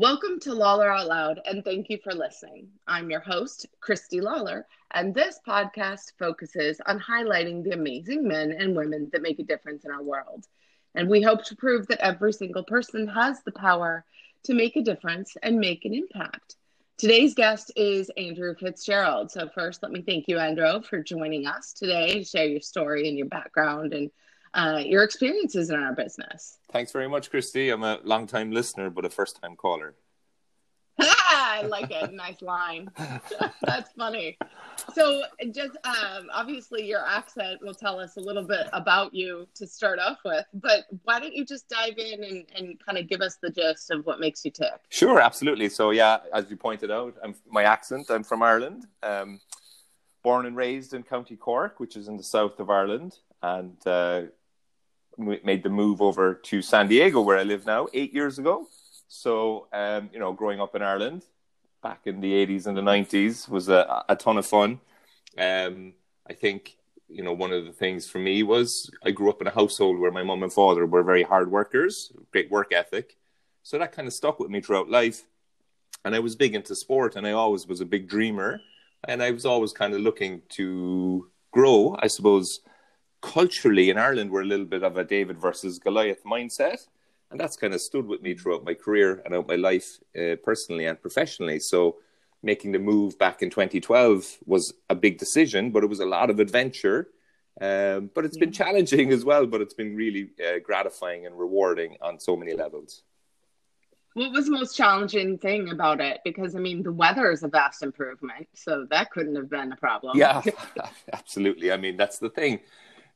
Welcome to Lawler Out Loud, and thank you for listening. I'm your host, Christy Lawler, and this podcast focuses on highlighting the amazing men and women that make a difference in our world. And we hope to prove that every single person has the power to make a difference and make an impact. Today's guest is Andrew Fitzgerald. So, first, let me thank you, Andrew, for joining us today to share your story and your background and uh, your experiences in our business. Thanks very much, Christy. I'm a long time listener, but a first time caller. I like it. Nice line. That's funny. So, just um, obviously, your accent will tell us a little bit about you to start off with. But why don't you just dive in and, and kind of give us the gist of what makes you tick? Sure, absolutely. So, yeah, as you pointed out, I'm my accent. I'm from Ireland. Um, born and raised in County Cork, which is in the south of Ireland, and uh, made the move over to San Diego, where I live now, eight years ago. So, um, you know, growing up in Ireland back in the 80s and the 90s was a, a ton of fun. Um, I think, you know, one of the things for me was I grew up in a household where my mum and father were very hard workers, great work ethic. So that kind of stuck with me throughout life. And I was big into sport and I always was a big dreamer. And I was always kind of looking to grow, I suppose, culturally in Ireland, we're a little bit of a David versus Goliath mindset and that's kind of stood with me throughout my career and out my life uh, personally and professionally. So making the move back in 2012 was a big decision but it was a lot of adventure um, but it's been challenging as well but it's been really uh, gratifying and rewarding on so many levels. What was the most challenging thing about it? Because i mean the weather is a vast improvement so that couldn't have been a problem. Yeah. Absolutely. I mean that's the thing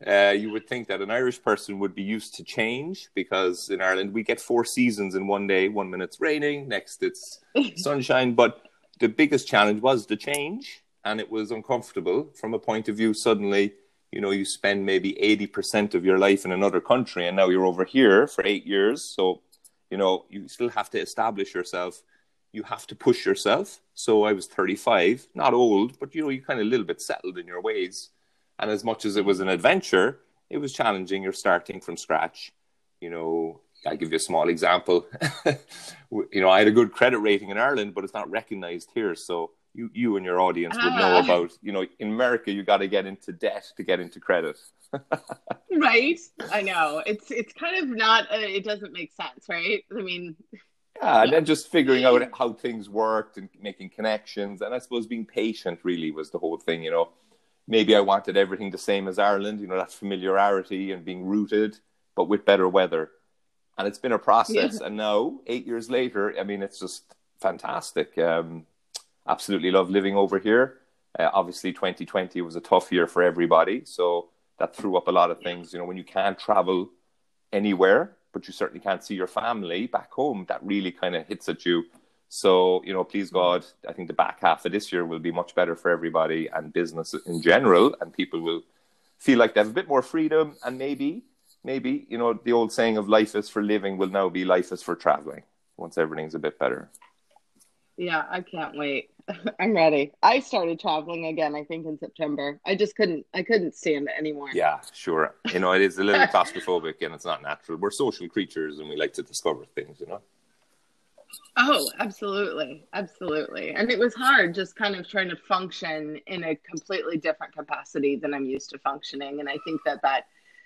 uh, you would think that an Irish person would be used to change because in Ireland we get four seasons in one day. One minute it's raining, next it's sunshine. But the biggest challenge was the change, and it was uncomfortable from a point of view. Suddenly, you know, you spend maybe eighty percent of your life in another country, and now you're over here for eight years. So, you know, you still have to establish yourself. You have to push yourself. So I was 35, not old, but you know, you're kind of a little bit settled in your ways and as much as it was an adventure, it was challenging. You're starting from scratch. You know, I'll give you a small example. you know, I had a good credit rating in Ireland, but it's not recognized here. So you, you and your audience would know ah. about, you know, in America, you got to get into debt to get into credit. right. I know. It's, it's kind of not, uh, it doesn't make sense, right? I mean, yeah, and then just figuring out how things worked and making connections. And I suppose being patient really was the whole thing, you know maybe I wanted everything the same as Ireland, you know, that familiarity and being rooted, but with better weather. And it's been a process. Yeah. And now, eight years later, I mean, it's just fantastic. Um, absolutely love living over here. Uh, obviously, 2020 was a tough year for everybody. So that threw up a lot of things. You know, when you can't travel anywhere, but you certainly can't see your family back home, that really kind of hits at you so, you know, please God, I think the back half of this year will be much better for everybody and business in general, and people will feel like they have a bit more freedom and maybe, maybe, you know, the old saying of life is for living will now be life is for traveling once everything's a bit better. Yeah, I can't wait. I'm ready. I started traveling again, I think in September. I just couldn't I couldn't stand it anymore. Yeah, sure. You know, it is a little claustrophobic and it's not natural. We're social creatures and we like to discover things, you know. Oh, absolutely. Absolutely. And it was hard just kind of trying to function in a completely different capacity than I'm used to functioning. And I think that that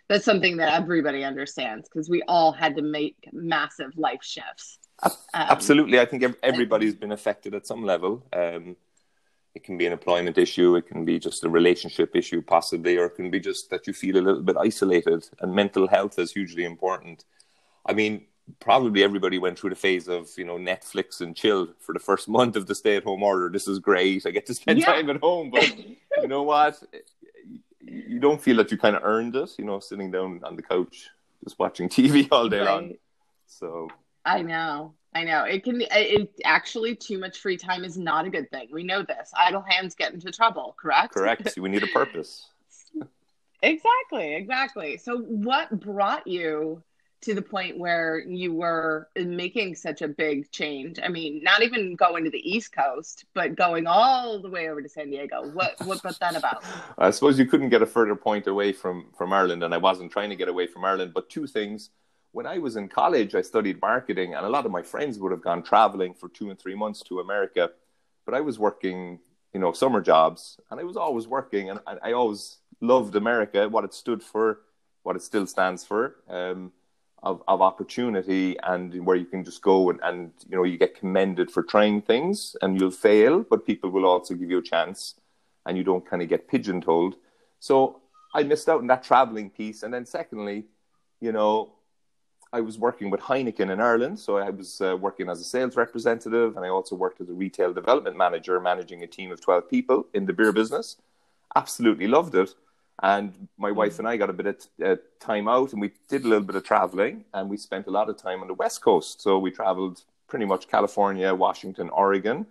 that's something that everybody understands because we all had to make massive life shifts. Um, absolutely. I think everybody's been affected at some level. Um, it can be an employment issue, it can be just a relationship issue, possibly, or it can be just that you feel a little bit isolated. And mental health is hugely important. I mean, probably everybody went through the phase of you know Netflix and chill for the first month of the stay-at-home order. This is great. I get to spend yeah. time at home, but you know what? You don't feel that you kind of earned it. You know, sitting down on the couch just watching TV all day right. long. So I know, I know. It can. It actually too much free time is not a good thing. We know this. Idle hands get into trouble. Correct. Correct. we need a purpose. exactly. Exactly. So, what brought you? To the point where you were making such a big change? I mean, not even going to the East Coast, but going all the way over to San Diego. What what brought that about? I suppose you couldn't get a further point away from from Ireland, and I wasn't trying to get away from Ireland. But two things: when I was in college, I studied marketing, and a lot of my friends would have gone traveling for two and three months to America. But I was working, you know, summer jobs, and I was always working, and I, I always loved America, what it stood for, what it still stands for, um, of, of opportunity, and where you can just go and, and, you know, you get commended for trying things, and you'll fail, but people will also give you a chance, and you don't kind of get pigeonholed. So I missed out on that traveling piece. And then secondly, you know, I was working with Heineken in Ireland, so I was uh, working as a sales representative, and I also worked as a retail development manager, managing a team of twelve people in the beer business. Absolutely loved it, and my wife mm. and I got a bit of uh, time out, and we did a little bit of traveling, and we spent a lot of time on the West Coast. So we traveled pretty much California, Washington, Oregon,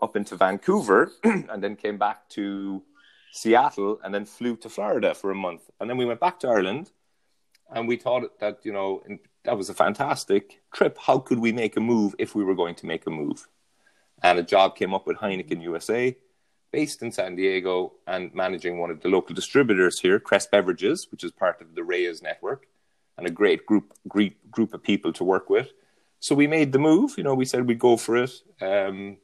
up into Vancouver, and then came back to Seattle, and then flew to Florida for a month, and then we went back to Ireland and we thought that you know that was a fantastic trip. How could we make a move if we were going to make a move? And a job came up with Heineken USA, based in San Diego, and managing one of the local distributors here, Crest Beverages, which is part of the Reyes network, and a great group great group of people to work with. So we made the move. You know, we said we'd go for it. Um,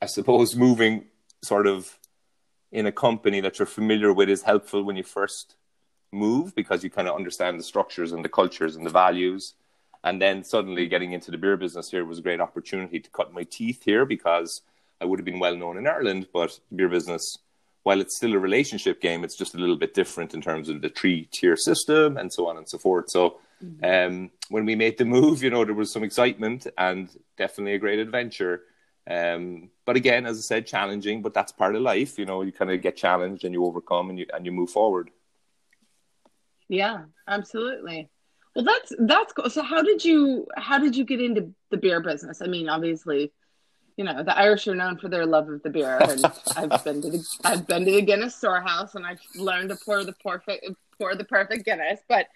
I suppose moving sort of in a company that you're familiar with is helpful when you first move because you kind of understand the structures and the cultures and the values. And then suddenly getting into the beer business here was a great opportunity to cut my teeth here because I would have been well known in Ireland, but beer business, while it's still a relationship game, it's just a little bit different in terms of the three tier system and so on and so forth. So mm-hmm. um, when we made the move, you know, there was some excitement and definitely a great adventure. Um, but again, as I said, challenging, but that's part of life. You know, you kind of get challenged and you overcome and you and you move forward. Yeah, absolutely. Well, that's that's cool. So, how did you how did you get into the beer business? I mean, obviously, you know the Irish are known for their love of the beer, and I've been to the I've been to the Guinness storehouse, and I've learned to pour the perfect pour the perfect Guinness. But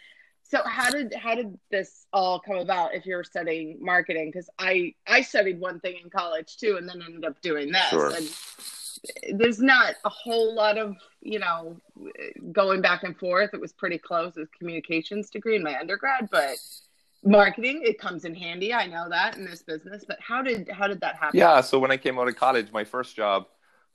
so, how did how did this all come about? If you were studying marketing, because I I studied one thing in college too, and then ended up doing this, sure. and there's not a whole lot of you know going back and forth it was pretty close as communications degree in my undergrad but marketing it comes in handy i know that in this business but how did how did that happen yeah so when i came out of college my first job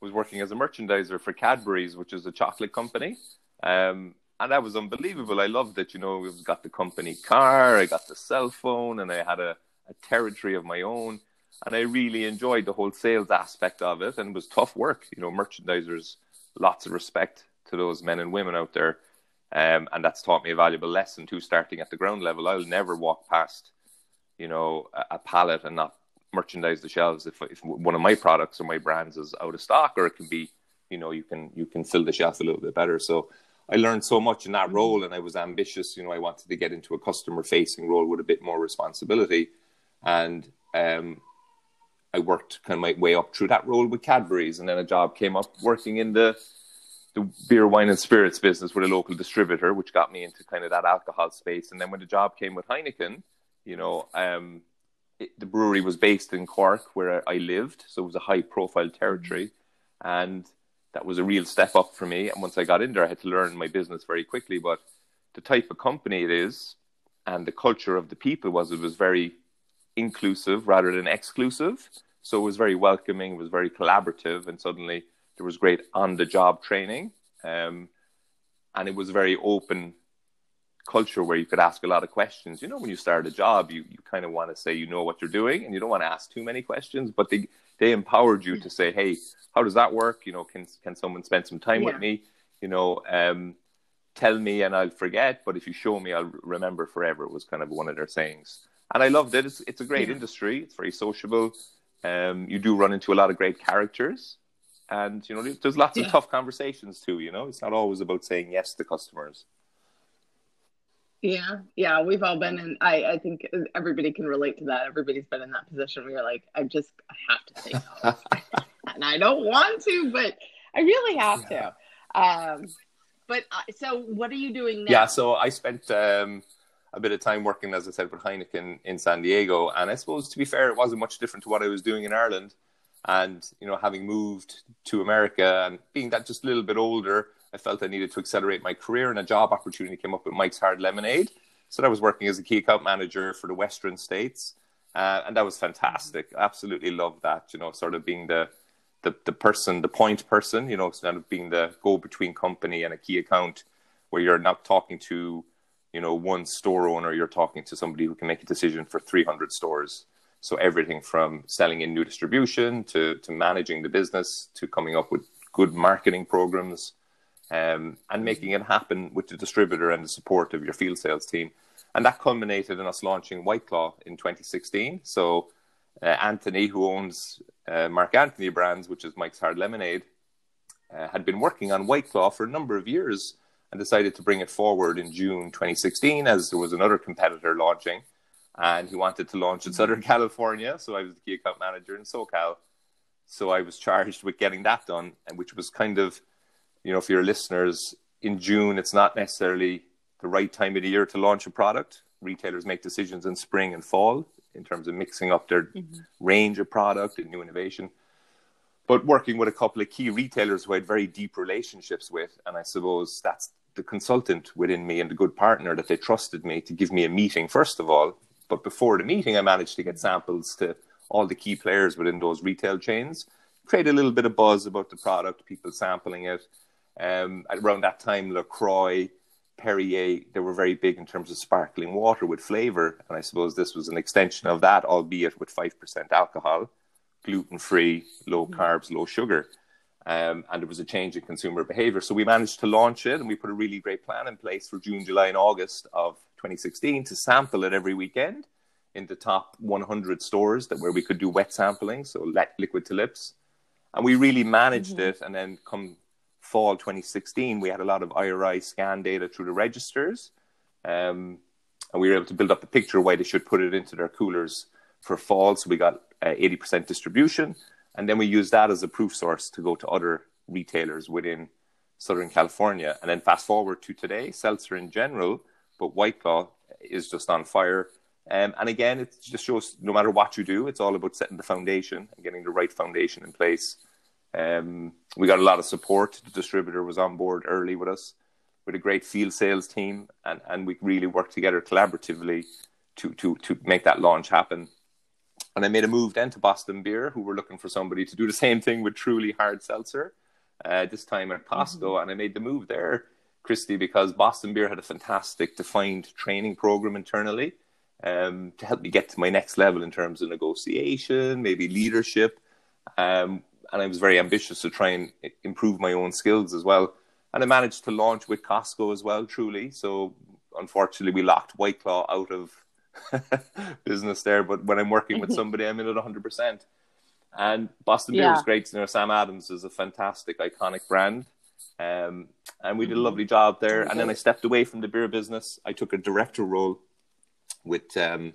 was working as a merchandiser for cadbury's which is a chocolate company um, and that was unbelievable i loved it you know we've got the company car i got the cell phone and i had a, a territory of my own and I really enjoyed the whole sales aspect of it. And it was tough work, you know. Merchandisers, lots of respect to those men and women out there, um, and that's taught me a valuable lesson too. Starting at the ground level, I'll never walk past, you know, a, a pallet and not merchandise the shelves if, if one of my products or my brands is out of stock, or it can be, you know, you can you can fill the shelf a little bit better. So. I learned so much in that mm-hmm. role, and I was ambitious. You know, I wanted to get into a customer-facing role with a bit more responsibility, and um, I worked kind of my way up through that role with Cadbury's, and then a job came up working in the the beer, wine, and spirits business with a local distributor, which got me into kind of that alcohol space. And then when the job came with Heineken, you know, um, it, the brewery was based in Cork, where I lived, so it was a high-profile territory, and that was a real step up for me. And once I got in there, I had to learn my business very quickly. But the type of company it is, and the culture of the people was it was very inclusive rather than exclusive. So it was very welcoming, it was very collaborative, and suddenly there was great on the job training. Um, and it was a very open culture where you could ask a lot of questions. You know, when you start a job, you, you kind of want to say you know what you're doing and you don't want to ask too many questions, but they, they empowered you to say, hey, how does that work? You know, can, can someone spend some time yeah. with me? You know, um, tell me and I'll forget, but if you show me, I'll remember forever, was kind of one of their sayings and I loved it. It's, it's a great yeah. industry. It's very sociable. Um, you do run into a lot of great characters, and you know there's lots yeah. of tough conversations too. You know, it's not always about saying yes to customers. Yeah, yeah, we've all been in. I I think everybody can relate to that. Everybody's been in that position where you're like, I just I have to say no, and I don't want to, but I really have to. Um, but uh, so, what are you doing now? Yeah, so I spent um, a bit of time working, as I said, with Heineken in San Diego. And I suppose, to be fair, it wasn't much different to what I was doing in Ireland. And, you know, having moved to America and being that just a little bit older, I felt I needed to accelerate my career and a job opportunity came up with Mike's Hard Lemonade. So I was working as a key account manager for the Western states, uh, and that was fantastic. Absolutely loved that. You know, sort of being the the, the person, the point person. You know, instead of being the go between company and a key account, where you're not talking to, you know, one store owner. You're talking to somebody who can make a decision for 300 stores. So everything from selling in new distribution to to managing the business to coming up with good marketing programs um, and making it happen with the distributor and the support of your field sales team. And that culminated in us launching White Claw in 2016. So uh, Anthony, who owns uh, Mark Anthony Brands, which is Mike's Hard Lemonade, uh, had been working on White Claw for a number of years and decided to bring it forward in June 2016 as there was another competitor launching. And he wanted to launch in Southern California. So I was the key account manager in SoCal. So I was charged with getting that done, and which was kind of, you know, for your listeners, in June, it's not necessarily the right time of the year to launch a product. Retailers make decisions in spring and fall in terms of mixing up their mm-hmm. range of product and new innovation. But working with a couple of key retailers who I had very deep relationships with, and I suppose that's the consultant within me and the good partner that they trusted me to give me a meeting first of all. But before the meeting, I managed to get samples to all the key players within those retail chains, create a little bit of buzz about the product, people sampling it. Um, around that time, LaCroix, Perrier, they were very big in terms of sparkling water with flavor. And I suppose this was an extension of that, albeit with 5% alcohol, gluten free, low mm. carbs, low sugar. Um, and there was a change in consumer behavior. So we managed to launch it and we put a really great plan in place for June, July, and August of 2016 to sample it every weekend in the top 100 stores that where we could do wet sampling, so let liquid to lips. And we really managed mm-hmm. it. And then come fall 2016, we had a lot of IRI scan data through the registers. Um, and we were able to build up the picture why they should put it into their coolers for fall. So we got uh, 80% distribution. And then we used that as a proof source to go to other retailers within Southern California. And then fast forward to today, seltzer in general, but White Claw is just on fire. Um, and again, it just shows no matter what you do, it's all about setting the foundation and getting the right foundation in place um, we got a lot of support. The distributor was on board early with us, with a great field sales team, and, and we really worked together collaboratively to, to, to make that launch happen. And I made a move then to Boston Beer, who were looking for somebody to do the same thing with truly hard seltzer, uh, this time at Costco. Mm-hmm. And I made the move there, Christy, because Boston Beer had a fantastic defined training program internally um, to help me get to my next level in terms of negotiation, maybe leadership. Um, and I was very ambitious to try and improve my own skills as well. And I managed to launch with Costco as well, truly. So unfortunately, we locked White Claw out of business there. But when I'm working with somebody, I'm in it 100%. And Boston Beer yeah. was great. You know, Sam Adams is a fantastic, iconic brand. Um, and we did a mm-hmm. lovely job there. And then I stepped away from the beer business. I took a director role with um,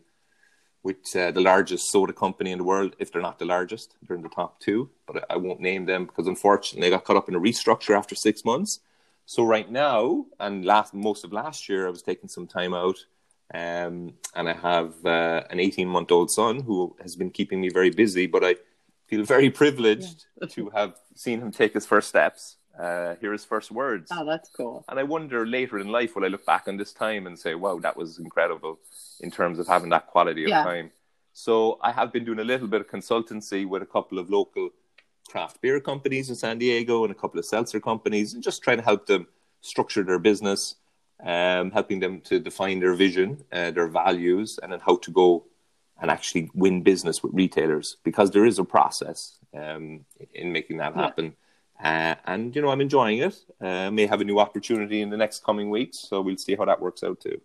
with uh, the largest soda company in the world, if they're not the largest. They're in the top two, but I won't name them because unfortunately I got caught up in a restructure after six months. So right now, and last most of last year, I was taking some time out, um, and I have uh, an 18 month old son who has been keeping me very busy. But I feel very privileged yeah. to have seen him take his first steps, uh, hear his first words. Oh, that's cool. And I wonder later in life will I look back on this time and say, "Wow, that was incredible." in terms of having that quality of yeah. time. So I have been doing a little bit of consultancy with a couple of local craft beer companies in San Diego and a couple of seltzer companies, and just trying to help them structure their business, um, helping them to define their vision, uh, their values, and then how to go and actually win business with retailers because there is a process um, in making that happen. Yeah. Uh, and you know, I'm enjoying it. Uh, may have a new opportunity in the next coming weeks, so we'll see how that works out too.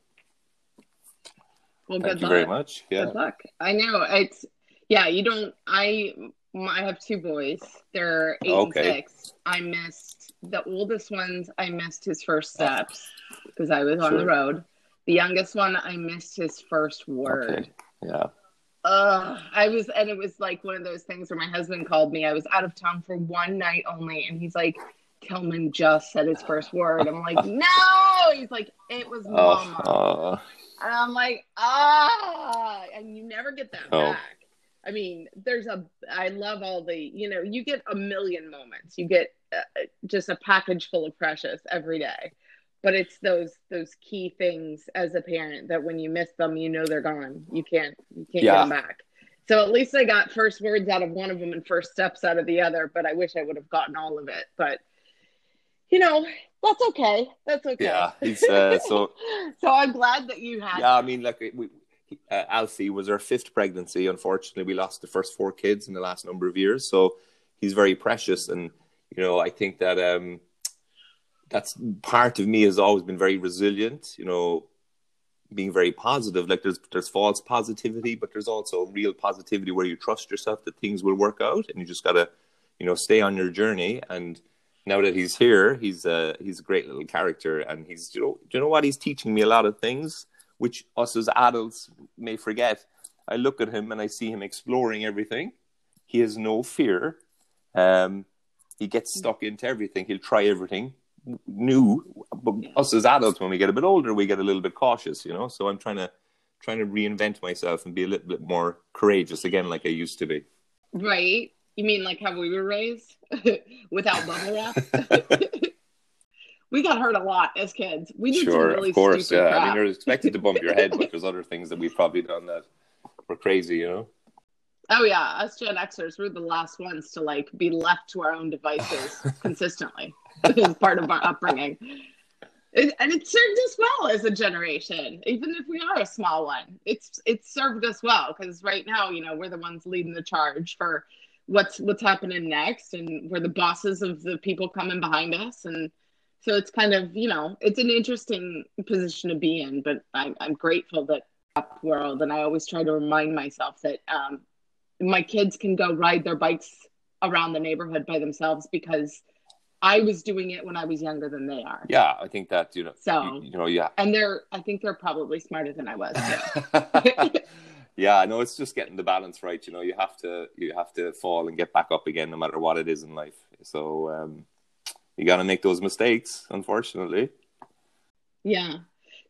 Well, Thank you luck. very much. Yeah. Good luck. I know it's yeah. You don't. I I have two boys. They're eight okay. and six. I missed the oldest ones. I missed his first steps because I was on sure. the road. The youngest one, I missed his first word. Okay. Yeah. Uh, I was, and it was like one of those things where my husband called me. I was out of town for one night only, and he's like, "Tillman just said his first word." I'm like, "No!" He's like, "It was mama." Uh, and I'm like, ah, and you never get that oh. back. I mean, there's a, I love all the, you know, you get a million moments. You get uh, just a package full of precious every day. But it's those those key things as a parent that when you miss them, you know they're gone. You can't you can't Yeah. get them back. So at least I got first words out of one of them and first steps out of the other. But I wish I would have gotten all of it. But you know, that's okay. That's okay. Yeah, he's uh, so so I'm glad that you had. yeah. I mean, like we, uh, Alfie was our fifth pregnancy. Unfortunately, we lost the first four kids in the last number of years. So he's very precious, and you know, I think that um, that's part of me has always been very resilient. You know, being very positive. Like there's there's false positivity, but there's also real positivity where you trust yourself that things will work out, and you just gotta, you know, stay on your journey. And now that he's here, he's a he's a great little character, and he's you know you know what he's teaching me a lot of things which us as adults may forget. I look at him and I see him exploring everything. He has no fear. Um, he gets stuck into everything. He'll try everything new. But us as adults, when we get a bit older, we get a little bit cautious, you know. So I'm trying to trying to reinvent myself and be a little bit more courageous again, like I used to be. Right. You mean like how we were raised without bubble wrap? we got hurt a lot as kids. We did Sure, really of course. Yeah, crap. I mean, you're expected to bump your head, but there's other things that we've probably done that were crazy, you know. Oh yeah, us Gen Xers, we're the last ones to like be left to our own devices consistently as part of our upbringing. It, and it served us well as a generation, even if we are a small one. It's it's served us well because right now, you know, we're the ones leading the charge for what's what's happening next, and we're the bosses of the people coming behind us, and so it's kind of you know it's an interesting position to be in. But I'm I'm grateful that up world, and I always try to remind myself that um, my kids can go ride their bikes around the neighborhood by themselves because I was doing it when I was younger than they are. Yeah, I think that you know, So- you, you know, yeah, And they're, I think they're probably smarter than I was. yeah, no, it's just getting the balance right. You know, you have to you have to fall and get back up again, no matter what it is in life. So um, you got to make those mistakes, unfortunately. yeah.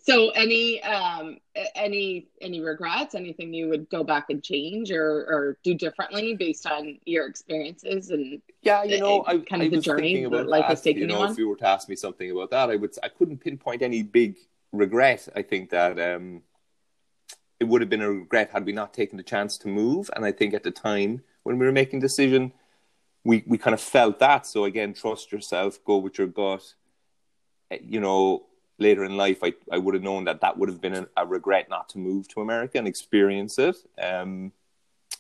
So any, um, any, any regrets, anything you would go back and change or, or do differently based on your experiences and Yeah, you know, I Kind of I the was journey thinking about life that. has taken you know, if you were to ask me something about that, I would I couldn't pinpoint any big regret. I think that um, it would have been a regret had we not taken the chance to move. And I think at the time when we were making decision, we we kind of felt that. So again, trust yourself, go with your gut. Eh, You know, later in life, I I would have known that that would have been a, a regret not to move to America and experience it. Um,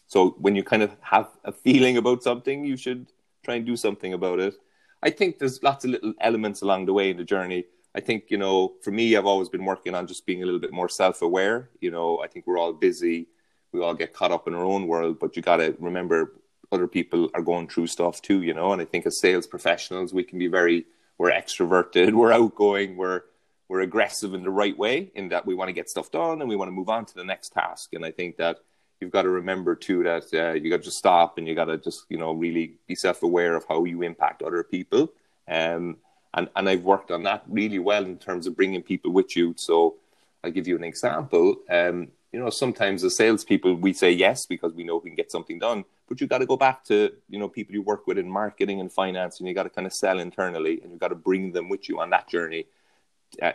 so when you kind of have a feeling about something, you should try and do something about it. I think there's lots of little elements along the way in the journey. I think, you know, for me, I've always been working on just being a little bit more self aware. You know, I think we're all busy. We all get caught up in our own world, but you got to remember other people are going through stuff too, you know. And I think as sales professionals, we can be very, we're extroverted, we're outgoing, we're, we're aggressive in the right way in that we want to get stuff done and we want to move on to the next task. And I think that you've got to remember too that uh, you got to just stop and you got to just you know really be self-aware of how you impact other people. Um, and and I've worked on that really well in terms of bringing people with you. So I'll give you an example. Um, you know sometimes as salespeople we say yes because we know we can get something done but you got to go back to you know people you work with in marketing and finance and you got to kind of sell internally and you got to bring them with you on that journey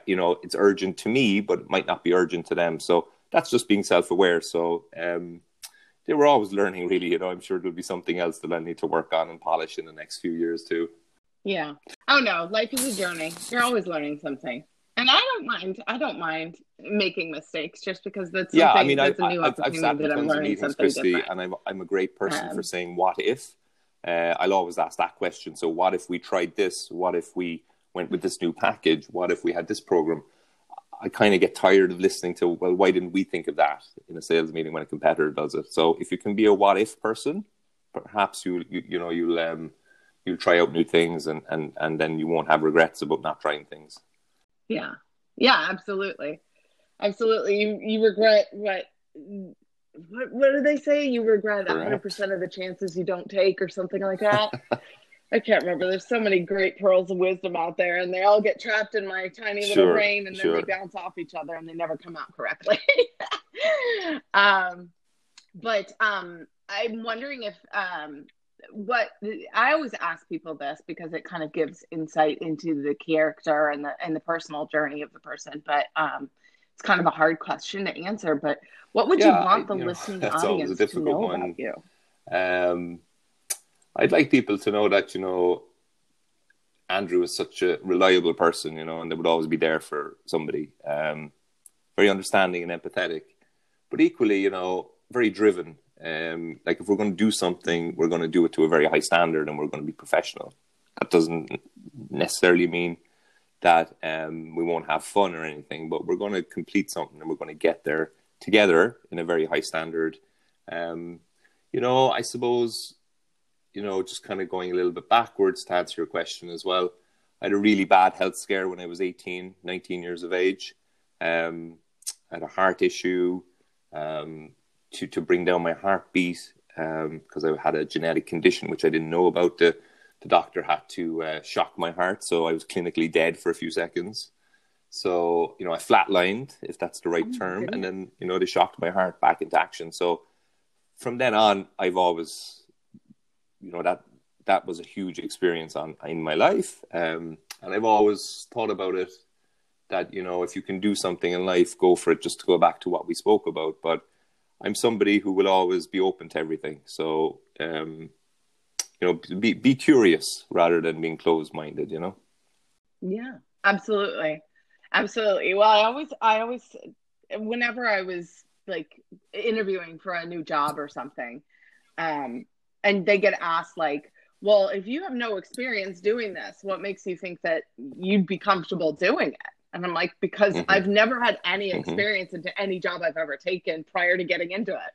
you know it's urgent to me but it might not be urgent to them so that's just being self-aware so um they were always learning really you know i'm sure there'll be something else that i need to work on and polish in the next few years too Yeah. Oh no, life is a journey. You're always learning something. And I don't mind. I don't mind making mistakes just because that's yeah i mean a new I've, sat in that I'm tons of learning meetings christy different. and I'm, I'm a great person Um, for saying what if uh, i'll always ask that question so what if we tried this what if we went with this new package what if we had this program I kind of get tired of listening to, well, why didn't we think of that in a sales meeting when a competitor does it? So if you can be a what if person, perhaps you you, you know you'll um, you'll try out new things and, and and then you won't have regrets about not trying things. Yeah. Yeah, absolutely. Absolutely. You you regret what what what do they say? You regret hundred percent of the chances you don't take or something like that. I can't remember. There's so many great pearls of wisdom out there and they all get trapped in my tiny little Sure, brain and then sure. they bounce off each other and they never come out correctly. um but um I'm wondering if um what I always ask people this because it kind of gives insight into the character and the and the personal journey of the person. But um, it's kind of a hard question to answer. But what would yeah, you want the you listening know, audience to know one. about you? I'd like people to know that you know Andrew is such a reliable person, you know, and they would always be there for somebody. Um, very understanding and empathetic, but equally, you know, very driven. Um, like if we're going to do something, we're going to do it to a very high standard, and we're going to be professional. That doesn't necessarily mean that um, we won't have fun or anything, but we're going to complete something, and we're going to get there together in a very high standard. Um, you know, I suppose you know, just kind of going a little bit backwards to answer your question as well. I had a really bad health scare when I was 18, 19 years of age. Um, I had a heart issue um, to, to bring down my heartbeat because um, I had a genetic condition which I didn't know about. The, the doctor had to uh, shock my heart, so I was clinically dead for a few seconds. So, you know, I flatlined, if that's the right oh, term, goodness. and then, you know, they shocked my heart back into action. So from then on, I've always you know that that was a huge experience on in my life, um, and I've always thought about it that you know if you can do something in life, go for it. Just to go back to what we spoke about, but I'm somebody who will always be open to everything. So um, you know, be be curious rather than being closed minded. You know. Yeah, absolutely, absolutely. Well, I always, I always, whenever I was like interviewing for a new job or something, um, and they get asked like well if you have no experience doing this what makes you think that you'd be comfortable doing it and i'm like because mm-hmm. i've never had any mm-hmm. experience mm-hmm. into any job i've ever taken prior to getting into it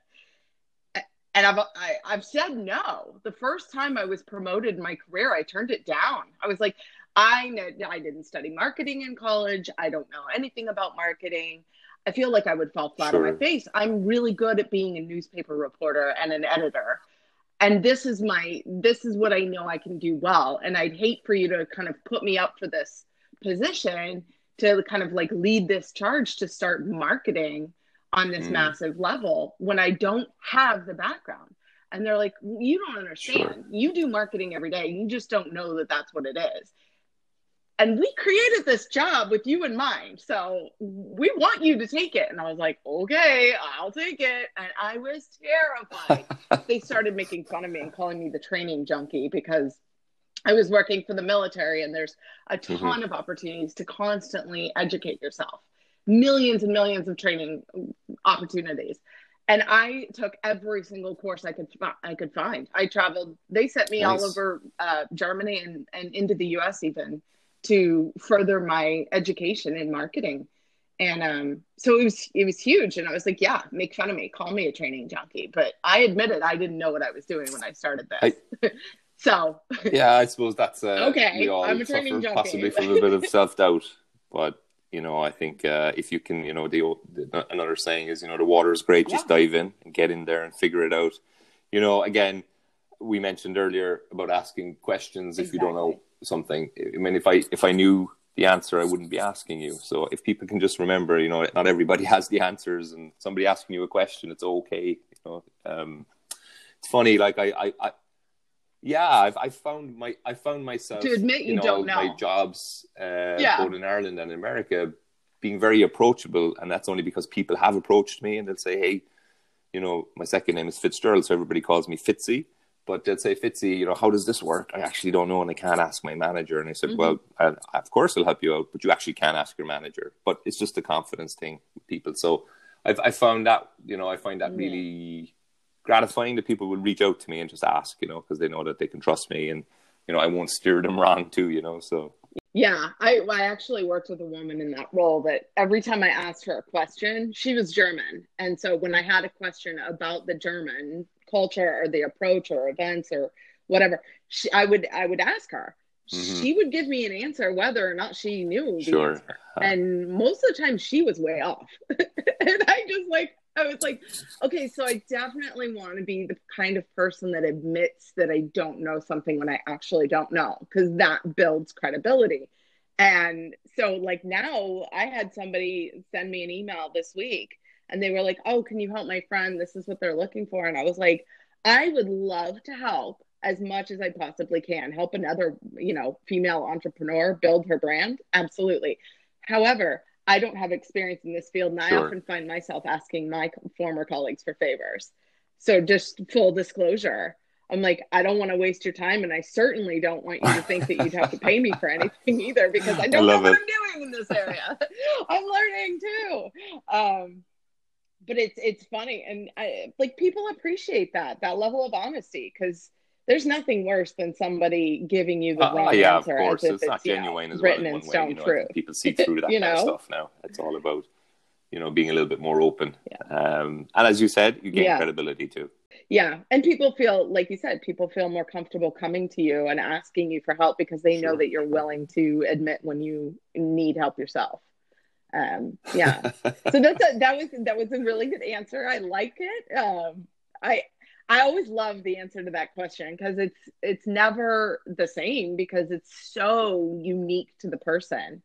and I've I, have i have said no. The first time I was promoted in my career, I turned it down. I was like, I know I didn't study marketing in college. I don't know anything about marketing. I feel like I would fall flat sure. on my face. I'm really good at being a newspaper reporter and an editor and this is my this is what i know i can do well. And i'd hate for you to kind of put me up for this position to kind of like lead this charge to start marketing on this mm. massive level when i don't have the background. And they're like you don't understand. Sure. you do marketing every day. You just don't know that that's what it is and we created this job with you in mind so we want you to take it and i was like okay i'll take it and i was terrified they started making fun of me and calling me the training junkie because i was working for the military and there's a ton mm-hmm. of opportunities to constantly educate yourself millions and millions of training opportunities and I took every single course I could I could find. I traveled. They sent me nice. all over uh, Germany and, and into the U.S. even to further my education in marketing. And um, so it was it was huge. And I was like, yeah, make fun of me, call me a training junkie. But I admitted I didn't know what I was doing when I started this. I, so yeah, I suppose that's uh, okay. I'm a training junkie. possibly from a bit of self doubt, but you know, I think uh, if you can, you know, the, the, another saying is, you know, the water is great, just yeah. dive in and get in there and figure it out. You know, again, we mentioned earlier about asking questions exactly. if you don't know something. I mean, if I if I knew the answer, I wouldn't be asking you. So if people can just remember, you know, not everybody has the answers, and somebody asking you a question, it's okay. You know, um, it's funny. Like I, I, I yeah, I've I found my I found myself to admit you don't know my jobs uh, yeah. both in Ireland and in America being very approachable, and that's only because people have approached me and they'll say, "Hey, you know, my second name is Fitzgerald, so everybody calls me Fitzy." But they'd say, Fitzy, you know, how does this work? I actually don't know, and I can't ask my manager. And I said, mm-hmm. well, I, of course I'll help you out, but you actually can ask your manager. But it's just a confidence thing with people. So I've I found that, you know, I find that really gratifying that people will reach out to me and just ask, you know, because they know that they can trust me, and you know, I won't steer them wrong too, you know. So yeah, I I actually worked with a woman in that role that every time I asked her a question, she was German, and so when I had a question about the German culture or the approach or events or whatever she, i would i would ask her. Mm-hmm. she would give me an answer whether or not she knew sure. and most of the time she was way off. And i just like i was like okay so i definitely want to be the kind of person that admits that i don't know something when i actually don't know because that builds credibility. And so like now i had somebody send me an email this week and they were like, "Oh, can you help my friend? This is what they're looking for." And I was like, "I would love to help as much as I possibly can. Help another, you know, female entrepreneur build her brand. Absolutely. However, I don't have experience in this field, and I often find myself asking my former colleagues for favors. So, just full disclosure, I'm like, I don't want to waste your time, and I certainly don't want you to think that you'd have to pay me for anything either, because I don't I know what it. I'm doing in this area. I'm learning too. Um, but it's it's funny, and I, like people appreciate that that level of honesty because there's nothing worse than somebody giving you the uh, wrong yeah, answer. of course, it's, it's not genuine know, as well. In stone you know, true. People see through that you know? kind of stuff now. It's all about you know being a little bit more open. Yeah. Um, and as you said, you gain yeah. credibility too. Yeah, and people feel like you said, people feel more comfortable coming to you and asking you for help because they sure. know that you're willing to admit when you need help yourself. Um, yeah, so that's a, that was that was a really good answer. I like it. Um, I I always love the answer to that question because it's it's never the same because it's so unique to the person.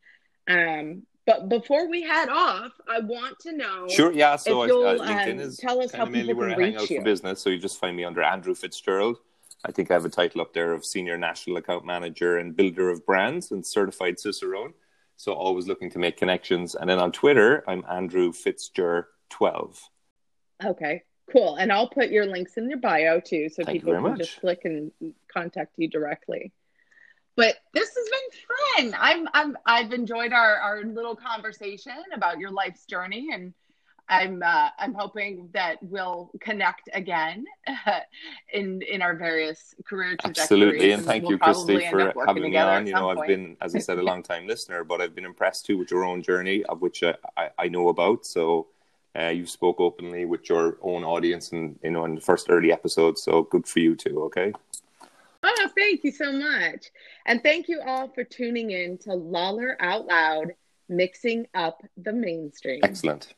Um, but before we head off, I want to know. Sure, yeah. So uh, LinkedIn um, is tell us how people where can I hang out you. for business. So you just find me under Andrew Fitzgerald. I think I have a title up there of Senior National Account Manager and Builder of Brands and Certified Cicerone. So always looking to make connections. And then on Twitter, I'm Andrew Fitzger12. Okay, cool. And I'll put your links in your bio too, so Thank people can much. just click and contact you directly. But this has been fun. I'm, I'm, I've enjoyed our, our little conversation about your life's journey, and I'm, uh, I'm hoping that we'll connect again in, in our various career trajectories. Absolutely, and, thank we'll you, Christy, for having me on. You know, I've been, as I said, a long time listener, but I've been impressed too with your own journey, of which I, I, I know about. So. Uh, you spoke openly with your own audience and you know in the first early episodes so good for you too okay Oh, thank you so much. And thank you all for tuning in to Lawler Out Loud, mixing up the mainstream. Excellent.